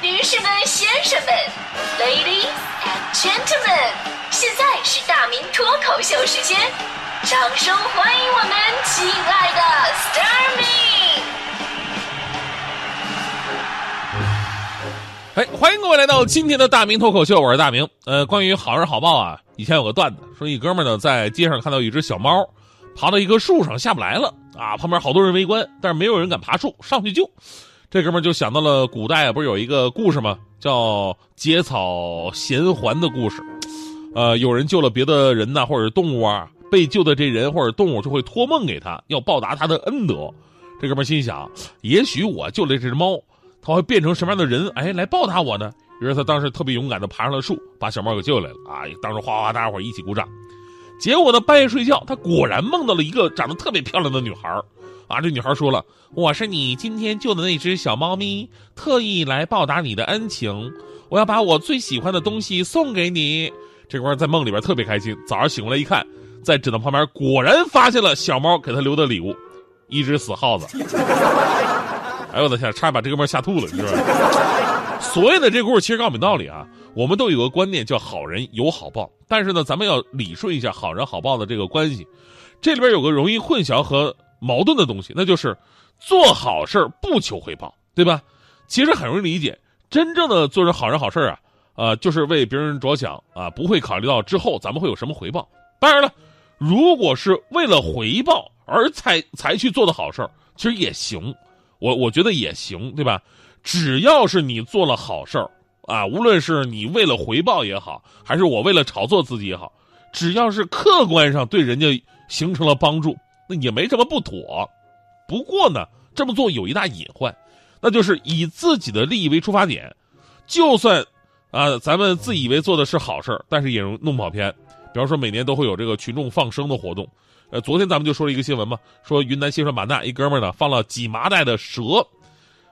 女士们、先生们，Ladies and Gentlemen，现在是大明脱口秀时间，掌声欢迎我们亲爱的 s t a r m y 哎，欢迎各位来到今天的大明脱口秀，我是大明。呃，关于好人好报啊，以前有个段子，说一哥们儿呢在街上看到一只小猫，爬到一棵树上下不来了啊，旁边好多人围观，但是没有人敢爬树上去救。这哥们就想到了古代，不是有一个故事吗？叫结草衔环的故事。呃，有人救了别的人呐，或者动物啊，被救的这人或者动物就会托梦给他，要报答他的恩德。这哥们心想，也许我救了这只猫。它会变成什么样的人？哎，来报答我呢？于是他当时特别勇敢的爬上了树，把小猫给救来了啊！当时哗哗大家伙一起鼓掌。结果呢，半夜睡觉，他果然梦到了一个长得特别漂亮的女孩啊！这女孩说了：“我是你今天救的那只小猫咪，特意来报答你的恩情。我要把我最喜欢的东西送给你。”这块在梦里边特别开心。早上醒过来一看，在枕头旁边果然发现了小猫给他留的礼物，一只死耗子。哎呦我的天，差点把这哥们吓吐了，是吧？所谓的这故事其实告诉我们道理啊，我们都有个观念叫好人有好报，但是呢，咱们要理顺一下好人好报的这个关系。这里边有个容易混淆和矛盾的东西，那就是做好事不求回报，对吧？其实很容易理解，真正的做人好人好事啊，呃，就是为别人着想啊，不会考虑到之后咱们会有什么回报。当然了，如果是为了回报而才才去做的好事其实也行。我我觉得也行，对吧？只要是你做了好事啊，无论是你为了回报也好，还是我为了炒作自己也好，只要是客观上对人家形成了帮助，那也没什么不妥。不过呢，这么做有一大隐患，那就是以自己的利益为出发点，就算啊，咱们自以为做的是好事，但是也容弄跑偏。比方说，每年都会有这个群众放生的活动。呃，昨天咱们就说了一个新闻嘛，说云南西双版纳一哥们呢放了几麻袋的蛇，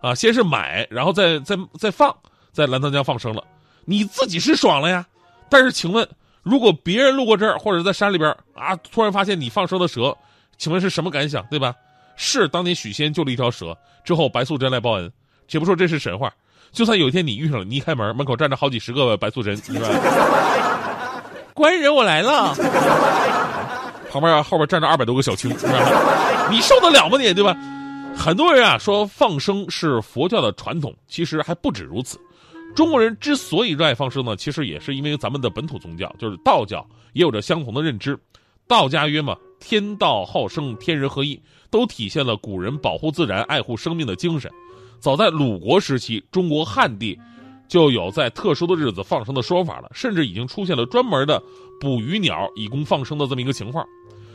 啊，先是买，然后再再再放，在澜沧江放生了。你自己是爽了呀，但是请问，如果别人路过这儿或者在山里边啊，突然发现你放生的蛇，请问是什么感想，对吧？是当年许仙救了一条蛇之后，白素贞来报恩。且不说这是神话，就算有一天你遇上了，你一开门，门口站着好几十个白素贞，是吧？官人，我来了。旁边啊后边站着二百多个小青，你受得了吗你？对吧？很多人啊说放生是佛教的传统，其实还不止如此。中国人之所以热爱放生呢，其实也是因为咱们的本土宗教就是道教也有着相同的认知。道家曰嘛，天道好生，天人合一，都体现了古人保护自然、爱护生命的精神。早在鲁国时期，中国汉地就有在特殊的日子放生的说法了，甚至已经出现了专门的捕鱼鸟以供放生的这么一个情况。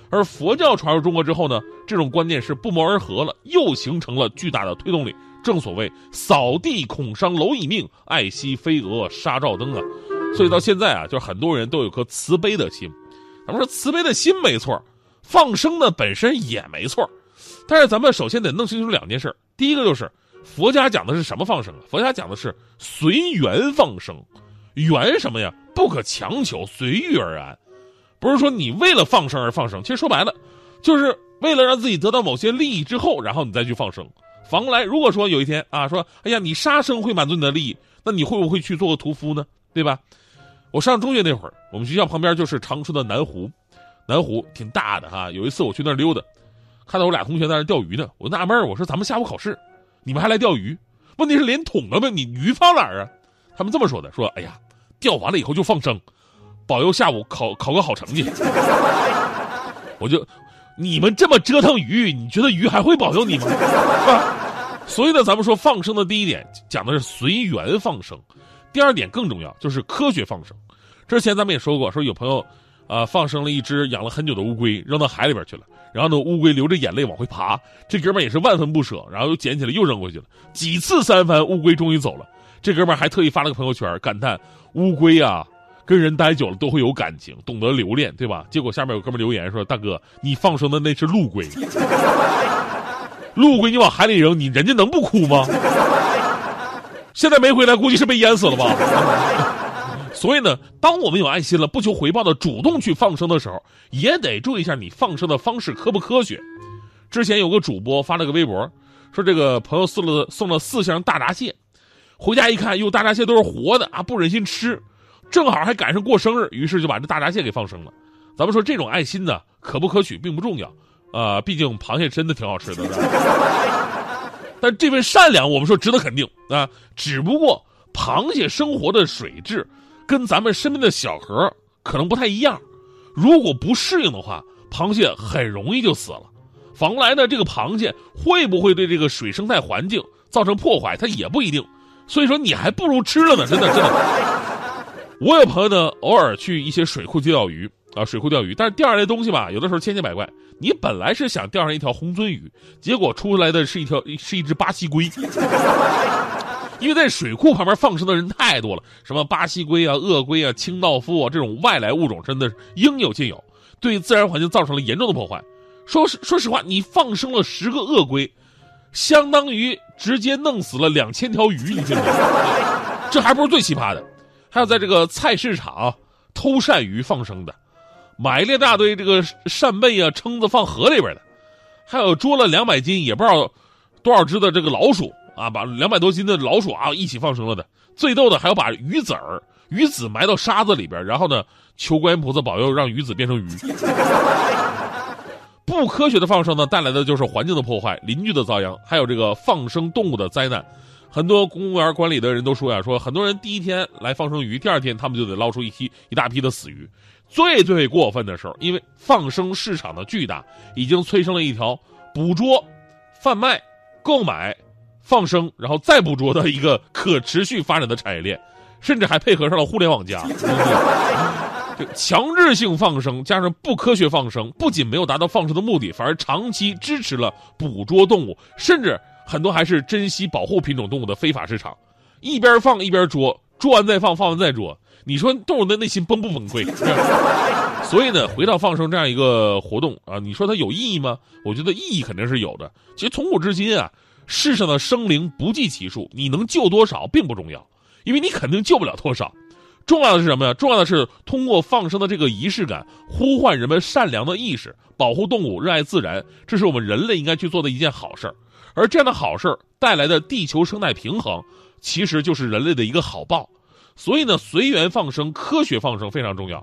而佛教传入中国之后呢，这种观念是不谋而合了，又形成了巨大的推动力。正所谓“扫地恐伤蝼蚁命，爱惜飞蛾杀照灯”啊，所以到现在啊，就是很多人都有颗慈悲的心。咱们说慈悲的心没错，放生呢本身也没错，但是咱们首先得弄清楚两件事第一个就是佛家讲的是什么放生啊？佛家讲的是随缘放生，缘什么呀？不可强求，随遇而安。不是说你为了放生而放生，其实说白了，就是为了让自己得到某些利益之后，然后你再去放生。反过来，如果说有一天啊，说哎呀，你杀生会满足你的利益，那你会不会去做个屠夫呢？对吧？我上中学那会儿，我们学校旁边就是长春的南湖，南湖挺大的哈。有一次我去那儿溜达，看到我俩同学在那钓鱼呢，我纳闷我说咱们下午考试，你们还来钓鱼？问题是连桶都没，你鱼放哪儿啊？他们这么说的，说哎呀，钓完了以后就放生。保佑下午考考个好成绩，我就你们这么折腾鱼，你觉得鱼还会保佑你吗？所以呢，咱们说放生的第一点讲的是随缘放生，第二点更重要，就是科学放生。之前咱们也说过，说有朋友啊放生了一只养了很久的乌龟，扔到海里边去了，然后呢乌龟流着眼泪往回爬，这哥们也是万分不舍，然后又捡起来又扔回去了，几次三番，乌龟终于走了，这哥们还特意发了个朋友圈，感叹乌龟啊。跟人待久了都会有感情，懂得留恋，对吧？结果下面有哥们留言说：“大哥，你放生的那是陆龟，陆龟你往海里扔，你人家能不哭吗？现在没回来，估计是被淹死了吧。所以呢，当我们有爱心了，不求回报的主动去放生的时候，也得注意一下你放生的方式科不科学。之前有个主播发了个微博，说这个朋友送了送了四箱大闸蟹。”回家一看，哟，大闸蟹都是活的啊，不忍心吃，正好还赶上过生日，于是就把这大闸蟹给放生了。咱们说这种爱心呢，可不可取并不重要，啊，毕竟螃蟹真的挺好吃的。但这份善良，我们说值得肯定啊。只不过螃蟹生活的水质跟咱们身边的小河可能不太一样，如果不适应的话，螃蟹很容易就死了。反过来呢，这个螃蟹会不会对这个水生态环境造成破坏，它也不一定。所以说，你还不如吃了呢，真的真的。我有朋友呢，偶尔去一些水库去钓鱼啊，水库钓鱼，但是钓上来东西吧，有的时候千奇百怪。你本来是想钓上一条红鳟鱼，结果出来的是一条是一只巴西龟，因为在水库旁边放生的人太多了，什么巴西龟啊、鳄龟啊、清道夫啊这种外来物种真的应有尽有，对自然环境造成了严重的破坏。说实说实话，你放生了十个鳄龟。相当于直接弄死了两千条鱼，你信吗？这还不是最奇葩的，还有在这个菜市场偷鳝鱼放生的，买了一大堆这个扇贝啊、蛏子放河里边的，还有捉了两百斤也不知道多少只的这个老鼠啊，把两百多斤的老鼠啊一起放生了的。最逗的还有把鱼籽儿、鱼籽埋到沙子里边，然后呢求观音菩萨保佑让鱼籽变成鱼。不科学的放生呢，带来的就是环境的破坏、邻居的遭殃，还有这个放生动物的灾难。很多公园管理的人都说呀，说很多人第一天来放生鱼，第二天他们就得捞出一批一大批的死鱼。最最过分的时候，因为放生市场的巨大，已经催生了一条捕捉、贩卖、购买、放生，然后再捕捉的一个可持续发展的产业链，甚至还配合上了互联网加。强制性放生加上不科学放生，不仅没有达到放生的目的，反而长期支持了捕捉动物，甚至很多还是珍稀保护品种动物的非法市场。一边放一边捉，捉完再放，放完再捉，你说动物的内心崩不崩溃？所以呢，回到放生这样一个活动啊，你说它有意义吗？我觉得意义肯定是有的。其实从古至今啊，世上的生灵不计其数，你能救多少并不重要，因为你肯定救不了多少。重要的是什么呀？重要的是通过放生的这个仪式感，呼唤人们善良的意识，保护动物，热爱自然，这是我们人类应该去做的一件好事儿。而这样的好事儿带来的地球生态平衡，其实就是人类的一个好报。所以呢，随缘放生、科学放生非常重要。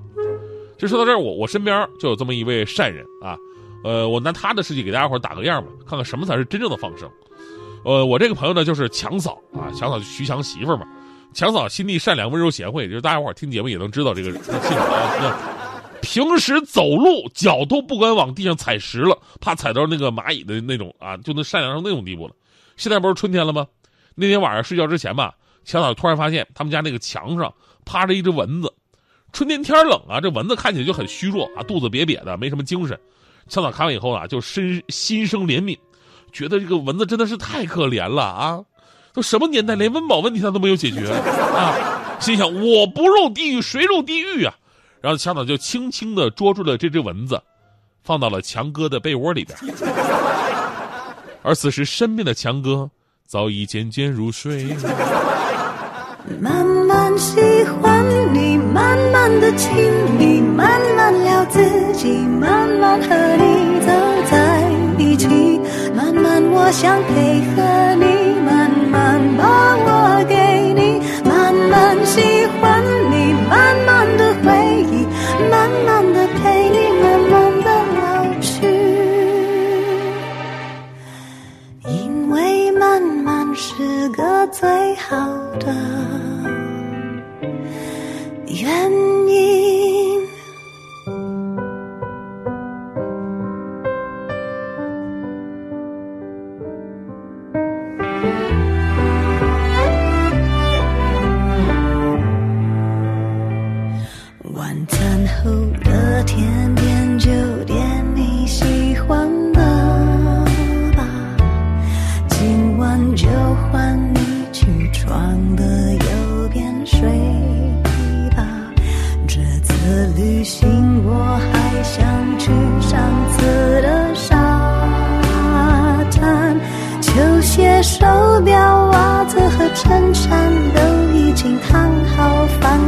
就说到这儿，我我身边就有这么一位善人啊，呃，我拿他的事迹给大家伙打个样吧，看看什么才是真正的放生。呃，我这个朋友呢，就是强嫂啊，强嫂就徐强媳妇嘛。强嫂心地善良、温柔贤惠，就是大家伙听节目也能知道这个性格啊。平时走路脚都不敢往地上踩实了，怕踩到那个蚂蚁的那种啊，就能善良到那种地步了。现在不是春天了吗？那天晚上睡觉之前吧，强嫂突然发现他们家那个墙上趴着一只蚊子。春天天冷啊，这蚊子看起来就很虚弱啊，肚子瘪瘪的，没什么精神。强嫂看完以后啊，就深心生怜悯，觉得这个蚊子真的是太可怜了啊。都什么年代，连温饱问题他都没有解决啊！心想我不入地狱谁入地狱啊？然后强嫂就轻轻的捉住了这只蚊子，放到了强哥的被窝里边。而此时身边的强哥早已渐渐入睡。慢慢喜欢你，慢慢的亲我想配合你。慢慢把我给你，慢慢喜欢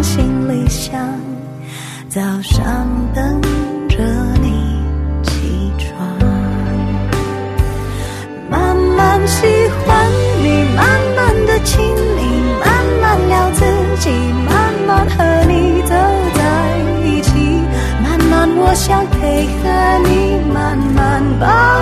行李箱，早上等着你起床，慢慢喜欢你，慢慢的亲密，慢慢聊自己，慢慢和你走在一起，慢慢我想配合你，慢慢抱。